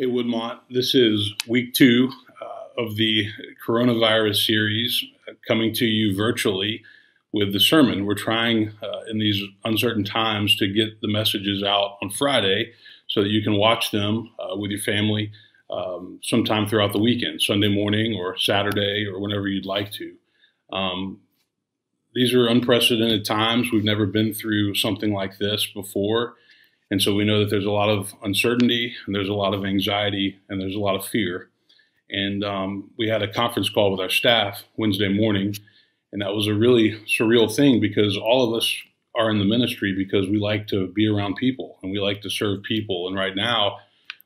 Hey, Woodmont, this is week two uh, of the coronavirus series uh, coming to you virtually with the sermon. We're trying uh, in these uncertain times to get the messages out on Friday so that you can watch them uh, with your family um, sometime throughout the weekend, Sunday morning or Saturday or whenever you'd like to. Um, these are unprecedented times. We've never been through something like this before. And so we know that there's a lot of uncertainty and there's a lot of anxiety and there's a lot of fear. And um, we had a conference call with our staff Wednesday morning, and that was a really surreal thing because all of us are in the ministry because we like to be around people and we like to serve people. And right now,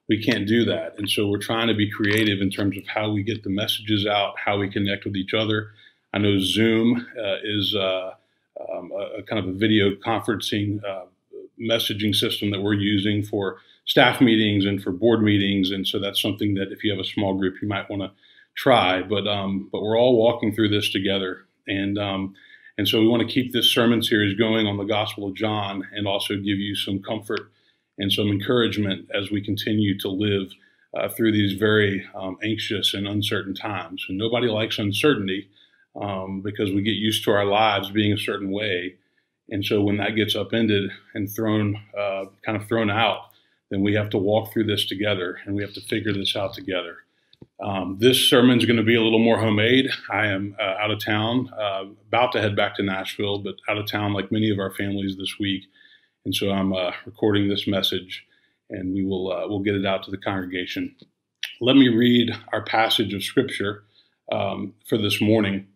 we can't do that. And so we're trying to be creative in terms of how we get the messages out, how we connect with each other. I know Zoom uh, is uh, um, a, a, kind of a video conferencing uh, messaging system that we're using for staff meetings and for board meetings. And so that's something that if you have a small group, you might want to try. But um, but we're all walking through this together, and um, and so we want to keep this sermon series going on the Gospel of John, and also give you some comfort and some encouragement as we continue to live uh, through these very um, anxious and uncertain times. And nobody likes uncertainty um, because we get used to our lives being a certain way. And so when that gets upended and thrown, uh, kind of thrown out, then we have to walk through this together and we have to figure this out together. Um, this sermon is going to be a little more homemade. I am uh, out of town, uh, about to head back to Nashville, but out of town like many of our families this week. And so I'm uh, recording this message and we will uh, we'll get it out to the congregation. Let me read our passage of scripture um, for this morning.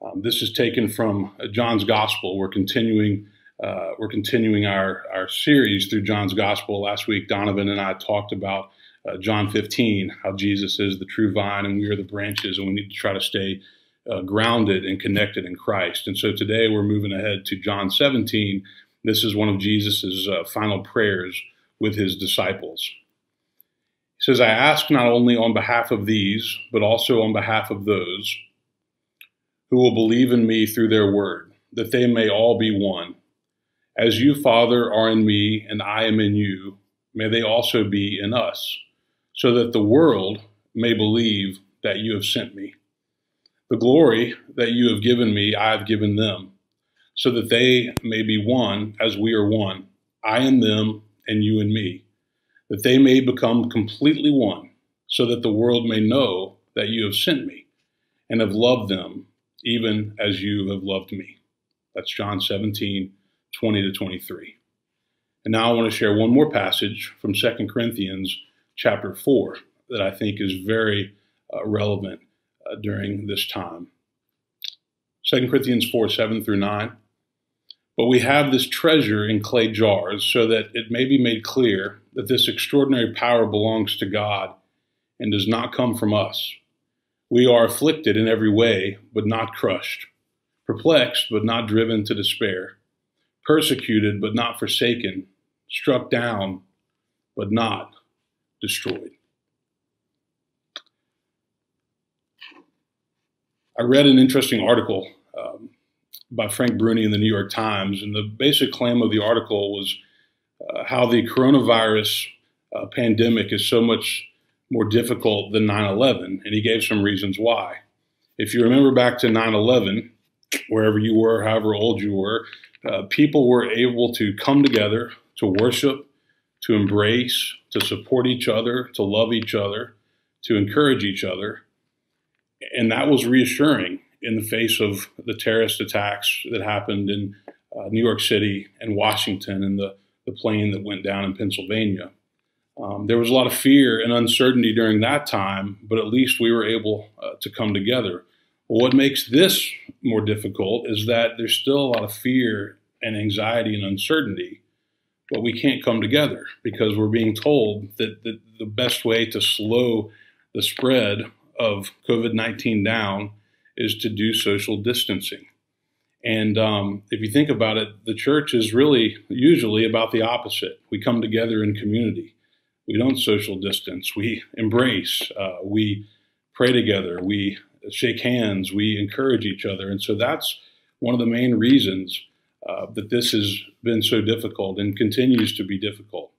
Um, this is taken from uh, John's Gospel. We're continuing uh, we're continuing our our series through John's Gospel. Last week, Donovan and I talked about uh, John 15, how Jesus is the true vine and we are the branches, and we need to try to stay uh, grounded and connected in Christ. And so today we're moving ahead to John 17. This is one of Jesus's uh, final prayers with his disciples. He says, "I ask not only on behalf of these, but also on behalf of those." Who will believe in me through their word, that they may all be one. As you, Father, are in me and I am in you, may they also be in us, so that the world may believe that you have sent me. The glory that you have given me, I have given them, so that they may be one as we are one, I and them and you and me, that they may become completely one, so that the world may know that you have sent me and have loved them even as you have loved me. That's John 17, 20 to 23. And now I want to share one more passage from 2 Corinthians chapter 4 that I think is very uh, relevant uh, during this time. 2 Corinthians 4, 7 through 9. But we have this treasure in clay jars so that it may be made clear that this extraordinary power belongs to God and does not come from us. We are afflicted in every way, but not crushed, perplexed, but not driven to despair, persecuted, but not forsaken, struck down, but not destroyed. I read an interesting article um, by Frank Bruni in the New York Times, and the basic claim of the article was uh, how the coronavirus uh, pandemic is so much more difficult than 9 11, and he gave some reasons why. If you remember back to 9 11, wherever you were, however old you were, uh, people were able to come together to worship, to embrace, to support each other, to love each other, to encourage each other. And that was reassuring in the face of the terrorist attacks that happened in uh, New York City and Washington and the, the plane that went down in Pennsylvania. Um, there was a lot of fear and uncertainty during that time, but at least we were able uh, to come together. Well, what makes this more difficult is that there's still a lot of fear and anxiety and uncertainty, but we can't come together because we're being told that, that the best way to slow the spread of COVID 19 down is to do social distancing. And um, if you think about it, the church is really usually about the opposite. We come together in community. We don't social distance. We embrace. Uh, we pray together. We shake hands. We encourage each other. And so that's one of the main reasons uh, that this has been so difficult and continues to be difficult.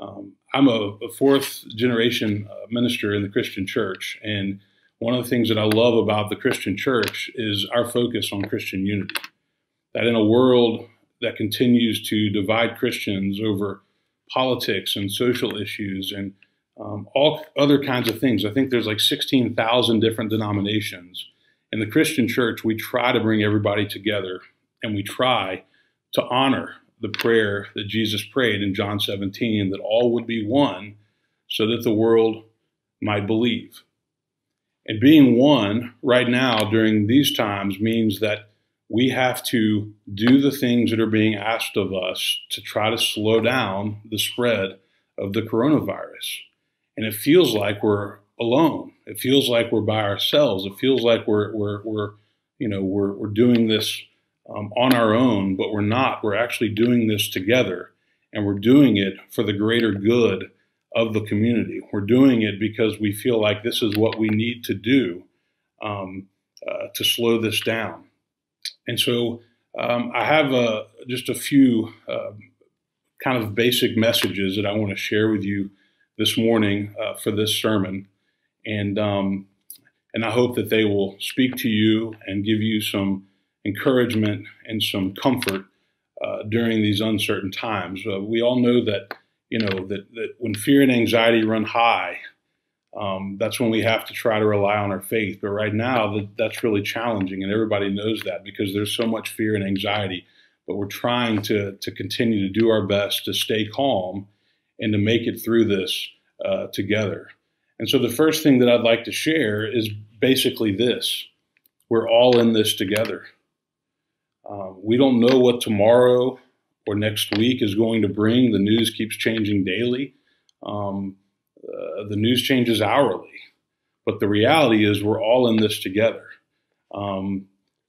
Um, I'm a, a, fourth generation uh, minister in the Christian church, and one of the things that I love about the Christian church is our focus on Christian unity. That in a world that continues to divide Christians over politics and social issues and um, all other kinds of things, I think there's like 16,000 different denominations. In the Christian church, we try to bring everybody together and we try to honor the prayer that Jesus prayed in John 17 that all would be one so that the world might believe. And being one right now during these times means that we have to do the things that are being asked of us to try to slow down the spread of the coronavirus. And it feels like we're alone. It feels like we're by ourselves. It feels like we're, we're, we're you know, we're, we're doing this um, on our own, but we're not. We're actually doing this together, and we're doing it for the greater good of the community. We're doing it because we feel like this is what we need to do um, uh, to slow this down. And so um, I have uh, just a few uh, kind of basic messages that I want to share with you this morning uh, for this sermon. And, um, and I hope that they will speak to you and give you some encouragement and some comfort uh, during these uncertain times. Uh, we all know that you know that, that when fear and anxiety run high, um, that's when we have to try to rely on our faith. But right now, that, that's really challenging, and everybody knows that because there's so much fear and anxiety. But we're trying to to continue to do our best to stay calm and to make it through this uh, together. And so, the first thing that I'd like to share is basically this: we're all in this together. Um, we don't know what tomorrow or next week is going to bring. The news keeps changing daily. Um, uh, the news changes hourly. But the reality is, we're all in this together. Um,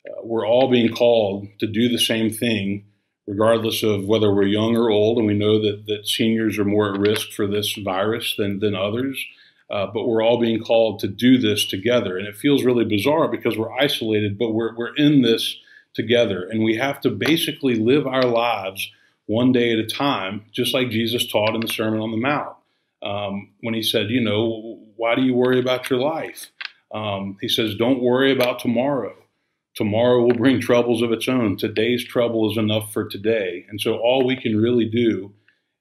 uh, we're all being called to do the same thing, regardless of whether we're young or old. And we know that, that seniors are more at risk for this virus than, than others. Uh, but we're all being called to do this together. And it feels really bizarre because we're isolated, but we're, we're in this together. And we have to basically live our lives one day at a time, just like Jesus taught in the Sermon on the Mount. Um, when he said, you know, why do you worry about your life? Um, he says, don't worry about tomorrow. Tomorrow will bring troubles of its own. Today's trouble is enough for today. And so all we can really do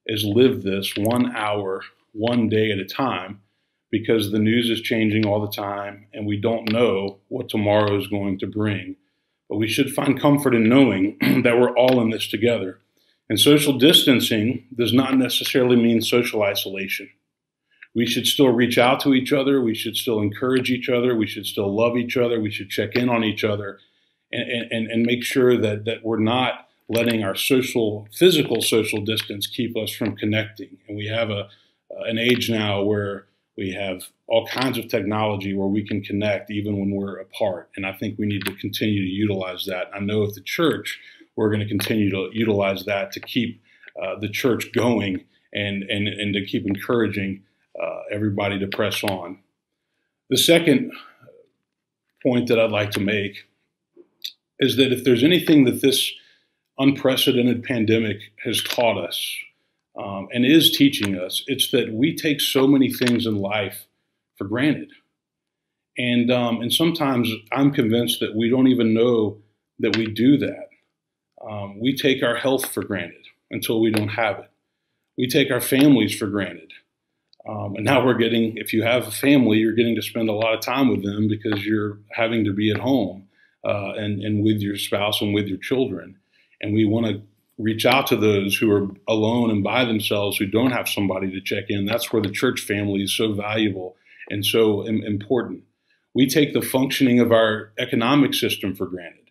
is live this one hour, one day at a time, because the news is changing all the time and we don't know what tomorrow is going to bring. But we should find comfort in knowing that we're all in this together. And social distancing does not necessarily mean social isolation. We should still reach out to each other. We should still encourage each other. We should still love each other. We should check in on each other and, and, and make sure that, that we're not letting our social, physical social distance keep us from connecting. And we have a, an age now where we have all kinds of technology where we can connect even when we're apart. And I think we need to continue to utilize that. I know at the church, we're going to continue to utilize that to keep uh, the church going and, and, and to keep encouraging uh, everybody to press on. The second point that I'd like to make is that if there's anything that this unprecedented pandemic has taught us, um, and is teaching us. It's that we take so many things in life for granted. And, um, and sometimes I'm convinced that we don't even know that we do that. Um, we take our health for granted until we don't have it. We take our families for granted. Um, and now we're getting, if you have a family, you're getting to spend a lot of time with them because you're having to be at home uh, and, and with your spouse and with your children. And we want to reach out to those who are alone and by themselves who don't have somebody to check in. That's where the church family is so valuable and so important. We take the functioning of our economic system for granted.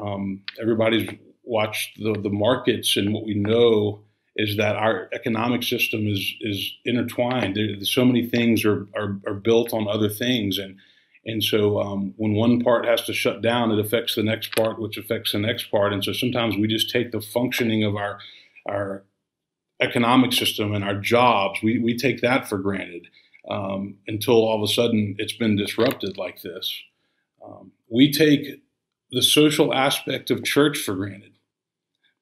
Um, everybody's watched the, the markets, and what we know is that our economic system is is intertwined. There, so many things are, are, are built on other things, and and so um, when one part has to shut down, it affects the next part, which affects the next part. And so sometimes we just take the functioning of our our economic system and our jobs, we, we take that for granted um, until all of a sudden it's been disrupted like this. Um, we take the social aspect of church for granted,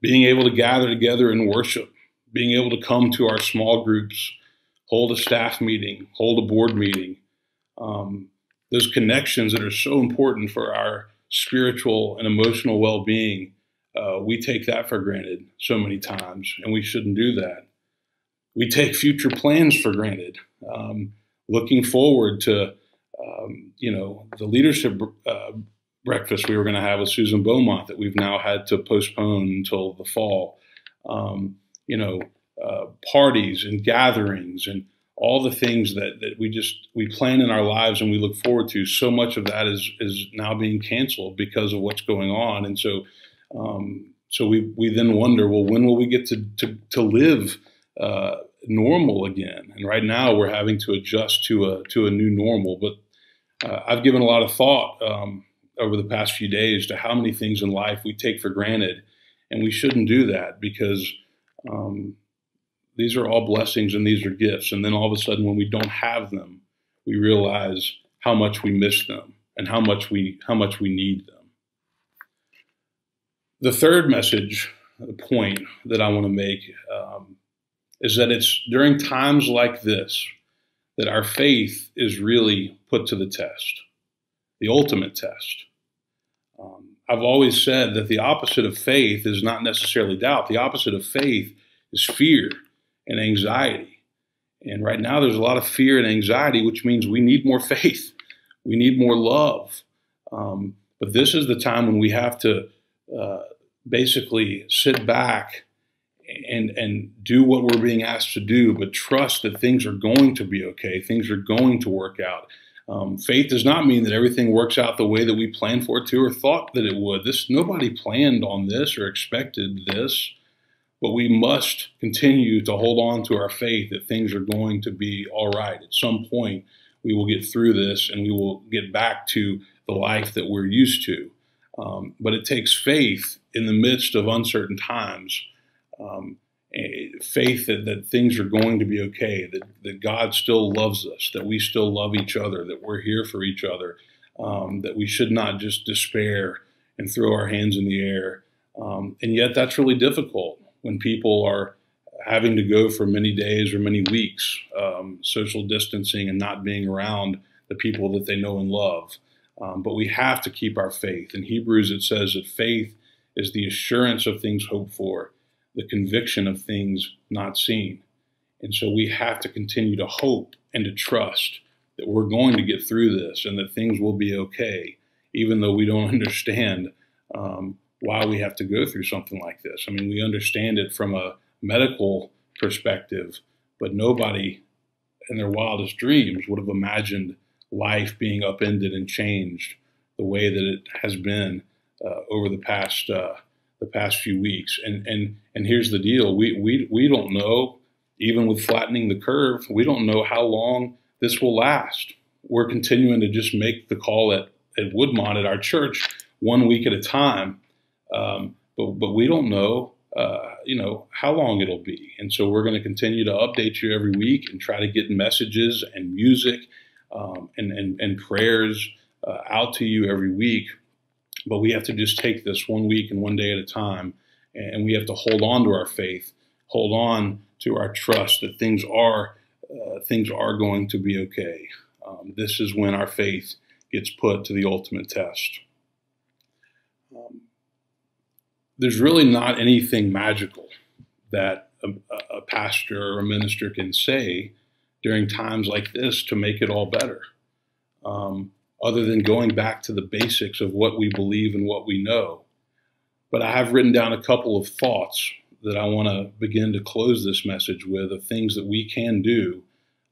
being able to gather together and worship, being able to come to our small groups, hold a staff meeting, hold a board meeting, um, those connections that are so important for our spiritual and emotional well being, uh, we take that for granted so many times, and we shouldn't do that. We take future plans for granted, um, looking forward to, um, you know, the leadership uh, breakfast we were going to have with Susan Beaumont that we've now had to postpone until the fall. Um, you know, uh, parties and gatherings and all the things that, that we just we plan in our lives and we look forward to so much of that is is now being canceled because of what's going on and so um, so we we then wonder well when will we get to to, to live uh, normal again and right now we're having to adjust to a to a new normal but uh, I've given a lot of thought um, over the past few days to how many things in life we take for granted and we shouldn't do that because um, these are all blessings and these are gifts. And then all of a sudden, when we don't have them, we realize how much we miss them and how much we how much we need them. The third message, the point that I want to make, um, is that it's during times like this that our faith is really put to the test, the ultimate test. Um, I've always said that the opposite of faith is not necessarily doubt. The opposite of faith is fear and anxiety. And right now, there's a lot of fear and anxiety, which means we need more faith. We need more love. Um, but this is the time when we have to uh, basically sit back and and do what we're being asked to do, but trust that things are going to be okay. Things are going to work out. Um, faith does not mean that everything works out the way that we planned for it to or thought that it would. This nobody planned on this or expected this. But we must continue to hold on to our faith that things are going to be all right. At some point, we will get through this and we will get back to the life that we're used to. Um, but it takes faith in the midst of uncertain times, um, faith that, that things are going to be okay, that, that God still loves us, that we still love each other, that we're here for each other, um, that we should not just despair and throw our hands in the air. Um, and yet, that's really difficult when people are having to go for many days or many weeks, um, social distancing and not being around the people that they know and love. Um, but we have to keep our faith. In Hebrews, it says that faith is the assurance of things hoped for, the conviction of things not seen. And so we have to continue to hope and to trust that we're going to get through this and that things will be okay, even though we don't understand um, why we have to go through something like this. I mean, we understand it from a medical perspective, but nobody in their wildest dreams would have imagined life being upended and changed the way that it has been uh, over the past uh, the past few weeks. And and and here's the deal: we we we don't know, even with flattening the curve, we don't know how long this will last. We're continuing to just make the call at at Woodmont at our church one week at a time um, but, but we don't know, uh, you know, how long it'll be. And so we're going to continue to update you every week and try to get messages and music um, and, and, and prayers uh, out to you every week. But we have to just take this one week and one day at a time. And we have to hold on to our faith, hold on to our trust that things are uh, things are going to be okay. Um, this is when our faith gets put to the ultimate test. Um, there's really not anything magical that a, a, pastor or a minister can say during times like this to make it all better, um, other than going back to the basics of what we believe and what we know. But I have written down a couple of thoughts that I want to begin to close this message with of things that we can do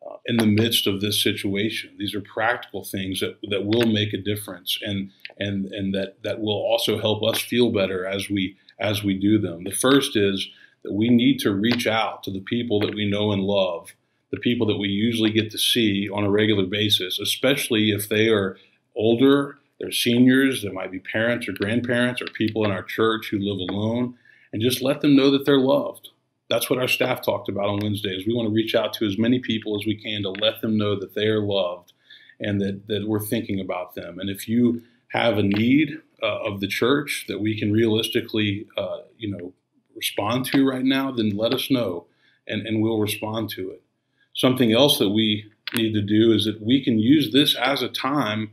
uh, in the midst of this situation. These are practical things that, that will make a difference and, and, and that, that will also help us feel better as we, as we do them. The first is that we need to reach out to the people that we know and love, the people that we usually get to see on a regular basis, especially if they are older, they're seniors, there might be parents or grandparents or people in our church who live alone, and just let them know that they're loved that's what our staff talked about on Wednesdays. We want to reach out to as many people as we can to let them know that they are loved and that, that we're thinking about them. And if you have a need uh, of the church that we can realistically, uh, you know, respond to right now, then let us know and, and we'll respond to it. Something else that we need to do is that we can use this as a time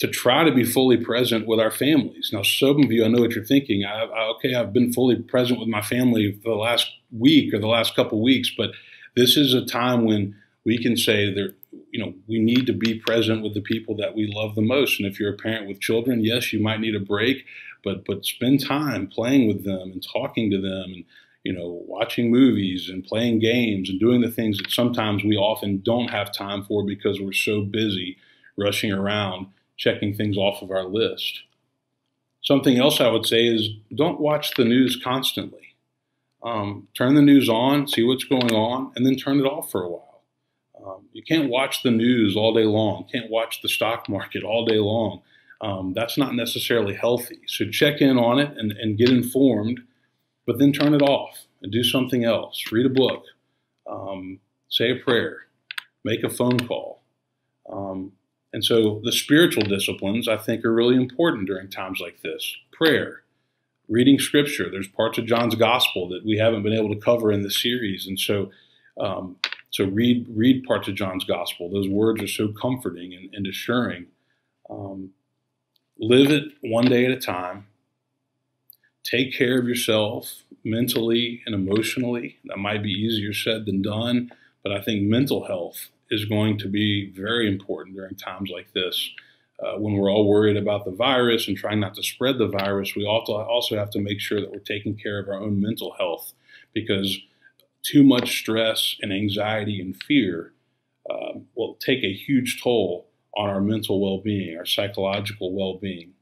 to try to be fully present with our families. Now, some of you, I know what you're thinking. I, I, okay, I've been fully present with my family for the last week or the last couple weeks, but this is a time when we can say that you know we need to be present with the people that we love the most. And if you're a parent with children, yes, you might need a break, but but spend time playing with them and talking to them and you know watching movies and playing games and doing the things that sometimes we often don't have time for because we're so busy rushing around checking things off of our list. Something else I would say is don't watch the news constantly. Um, turn the news on, see what's going on, and then turn it off for a while. Um, you can't watch the news all day long. Can't watch the stock market all day long. Um, that's not necessarily healthy. So check in on it and, and, get informed, but then turn it off and do something else. Read a book, um, say a prayer, make a phone call. Um, and so the spiritual disciplines, I think, are really important during times like this. Prayer, reading scripture. There's parts of John's gospel that we haven't been able to cover in the series. And so, um, so read, read parts of John's gospel. Those words are so comforting and, and assuring. Um, live it one day at a time. Take care of yourself mentally and emotionally. That might be easier said than done, but I think mental health is going to be very important during times like this. Uh, when we're all worried about the virus and trying not to spread the virus, we also have to make sure that we're taking care of our own mental health because too much stress and anxiety and fear uh, will take a huge toll on our mental well being, our psychological well being.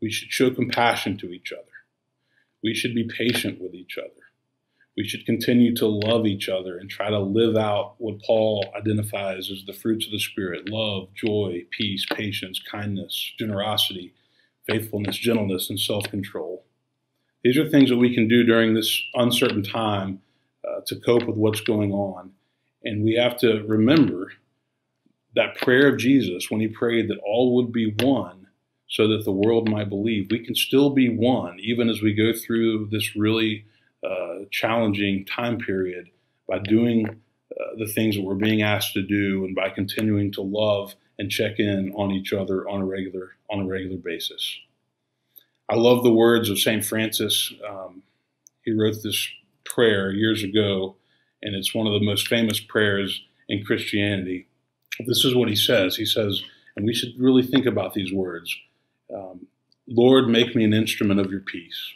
We should show compassion to each other. We should be patient with each other. We should continue to love each other and try to live out what Paul identifies as the fruits of the Spirit love, joy, peace, patience, kindness, generosity, faithfulness, gentleness, and self control. These are things that we can do during this uncertain time uh, to cope with what's going on. And we have to remember that prayer of Jesus when he prayed that all would be one so that the world might believe. We can still be one even as we go through this really uh, challenging time period by doing uh, the things that we're being asked to do and by continuing to love and check in on each other on a regular on a regular basis. I love the words of St. Francis. Um, he wrote this prayer years ago, and it's one of the most famous prayers in Christianity. This is what he says. He says, and we should really think about these words um, Lord, make me an instrument of your peace.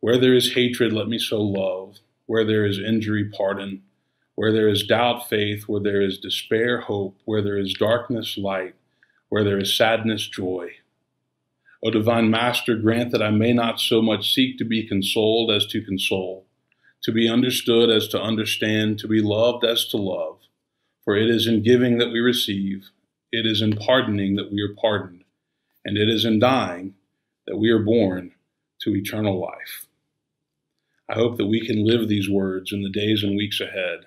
Where there is hatred, let me sow love. Where there is injury, pardon. Where there is doubt, faith. Where there is despair, hope. Where there is darkness, light. Where there is sadness, joy. O divine Master, grant that I may not so much seek to be consoled as to console, to be understood as to understand, to be loved as to love. For it is in giving that we receive, it is in pardoning that we are pardoned, and it is in dying that we are born to eternal life. I hope that we can live these words in the days and weeks ahead.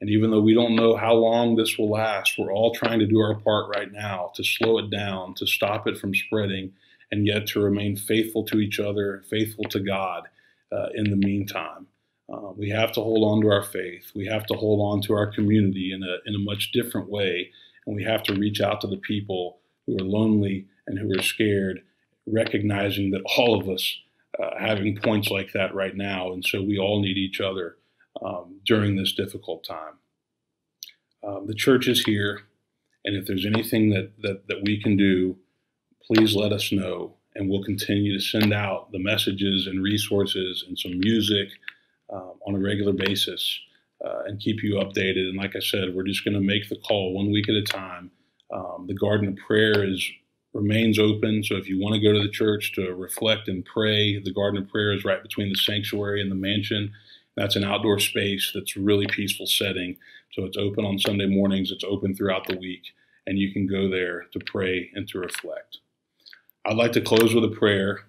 And even though we don't know how long this will last, we're all trying to do our part right now to slow it down, to stop it from spreading, and yet to remain faithful to each other, faithful to God uh, in the meantime. Uh, we have to hold on to our faith. We have to hold on to our community in a, in a much different way. And we have to reach out to the people who are lonely and who are scared, recognizing that all of us uh, having points like that right now. And so we all need each other um, during this difficult time. Um, the church is here, and if there's anything that, that, that we can do, please let us know. And we'll continue to send out the messages and resources and some music um, on a regular basis uh, and keep you updated. And like I said, we're just going to make the call one week at a time. Um, the Garden of Prayer is remains open. So if you want to go to the church to reflect and pray, the Garden of Prayer is right between the sanctuary and the mansion. That's an outdoor space that's really peaceful setting. So it's open on Sunday mornings, it's open throughout the week, and you can go there to pray and to reflect. I'd like to close with a prayer,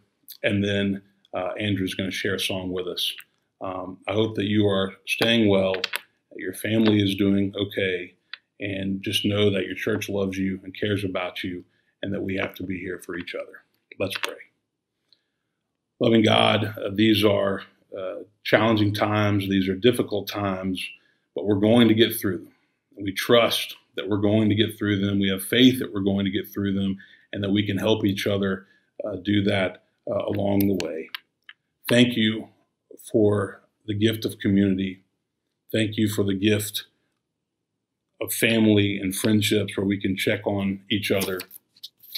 and then uh, Andrew's going to share a song with us. Um, I hope that you are staying well, that your family is doing okay, and just know that your church loves you and cares about you and that we have to be here for each other. Let's pray. Loving God, uh, these are uh, challenging times, these are difficult times, but we're going to get through them. We trust that we're going to get through them. We have faith that we're going to get through them and that we can help each other uh, do that uh, along the way. Thank you for the gift of community. Thank you for the gift of family and friendships where we can check on each other.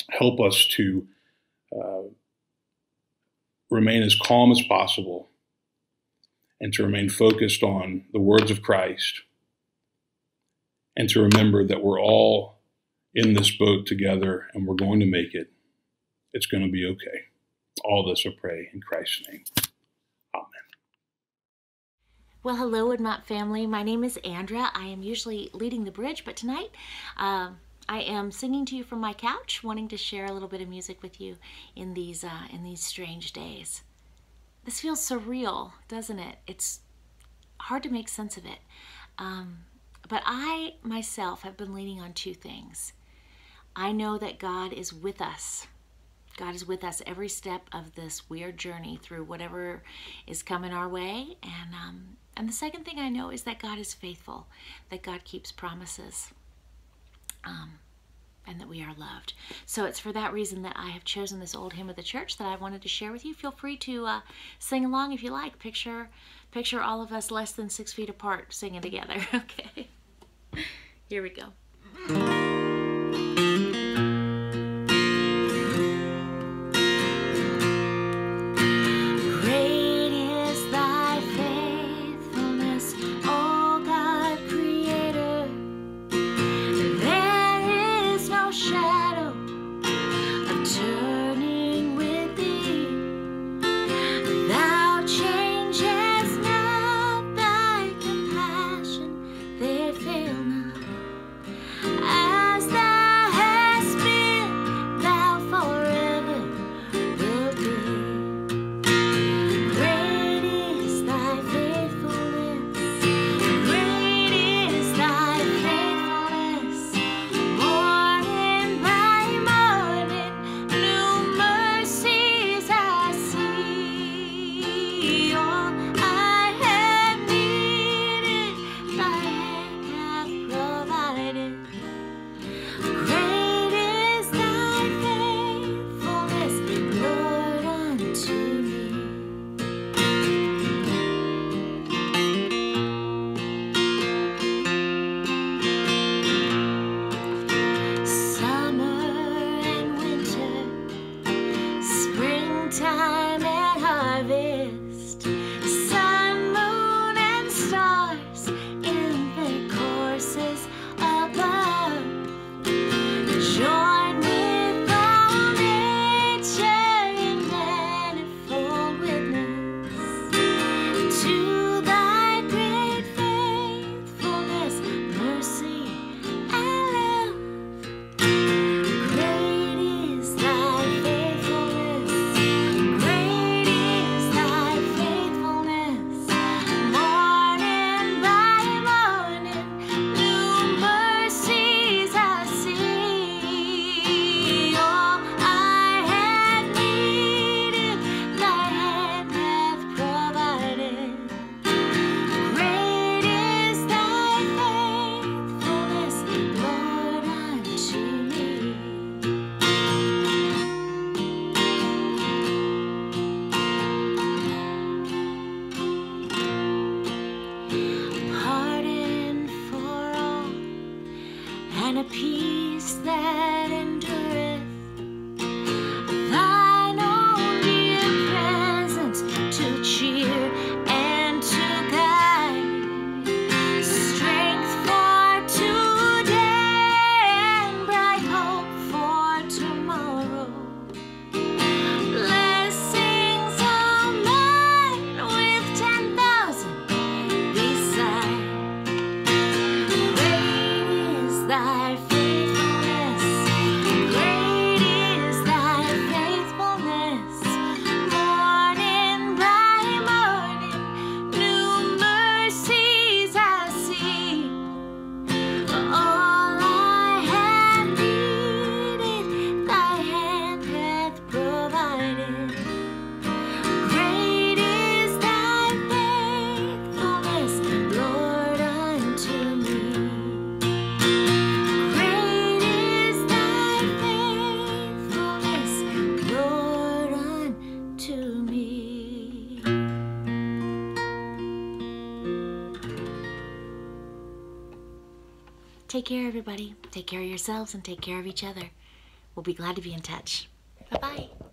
Help us to uh, remain as calm as possible and to remain focused on the words of Christ and to remember that we're all in this boat together and we're going to make it. It's going to be okay. All this I pray in Christ's name. Amen. Well, hello, Woodmont family. My name is Andra. I am usually leading the bridge, but tonight uh, I am singing to you from my couch, wanting to share a little bit of music with you in these uh, in these strange days. This feels surreal, doesn't it? It's hard to make sense of it. Um, but I myself have been leaning on two things. I know that God is with us. God is with us every step of this weird journey through whatever is coming our way. And, um, and the second thing I know is that God is faithful, that God keeps promises, um, and that we are loved. So it's for that reason that I have chosen this old hymn of the church that I wanted to share with you. Feel free to uh, sing along if you like. Picture, picture all of us less than six feet apart singing together. okay. Here we go. Everybody. Take care of yourselves and take care of each other. We'll be glad to be in touch. Bye bye.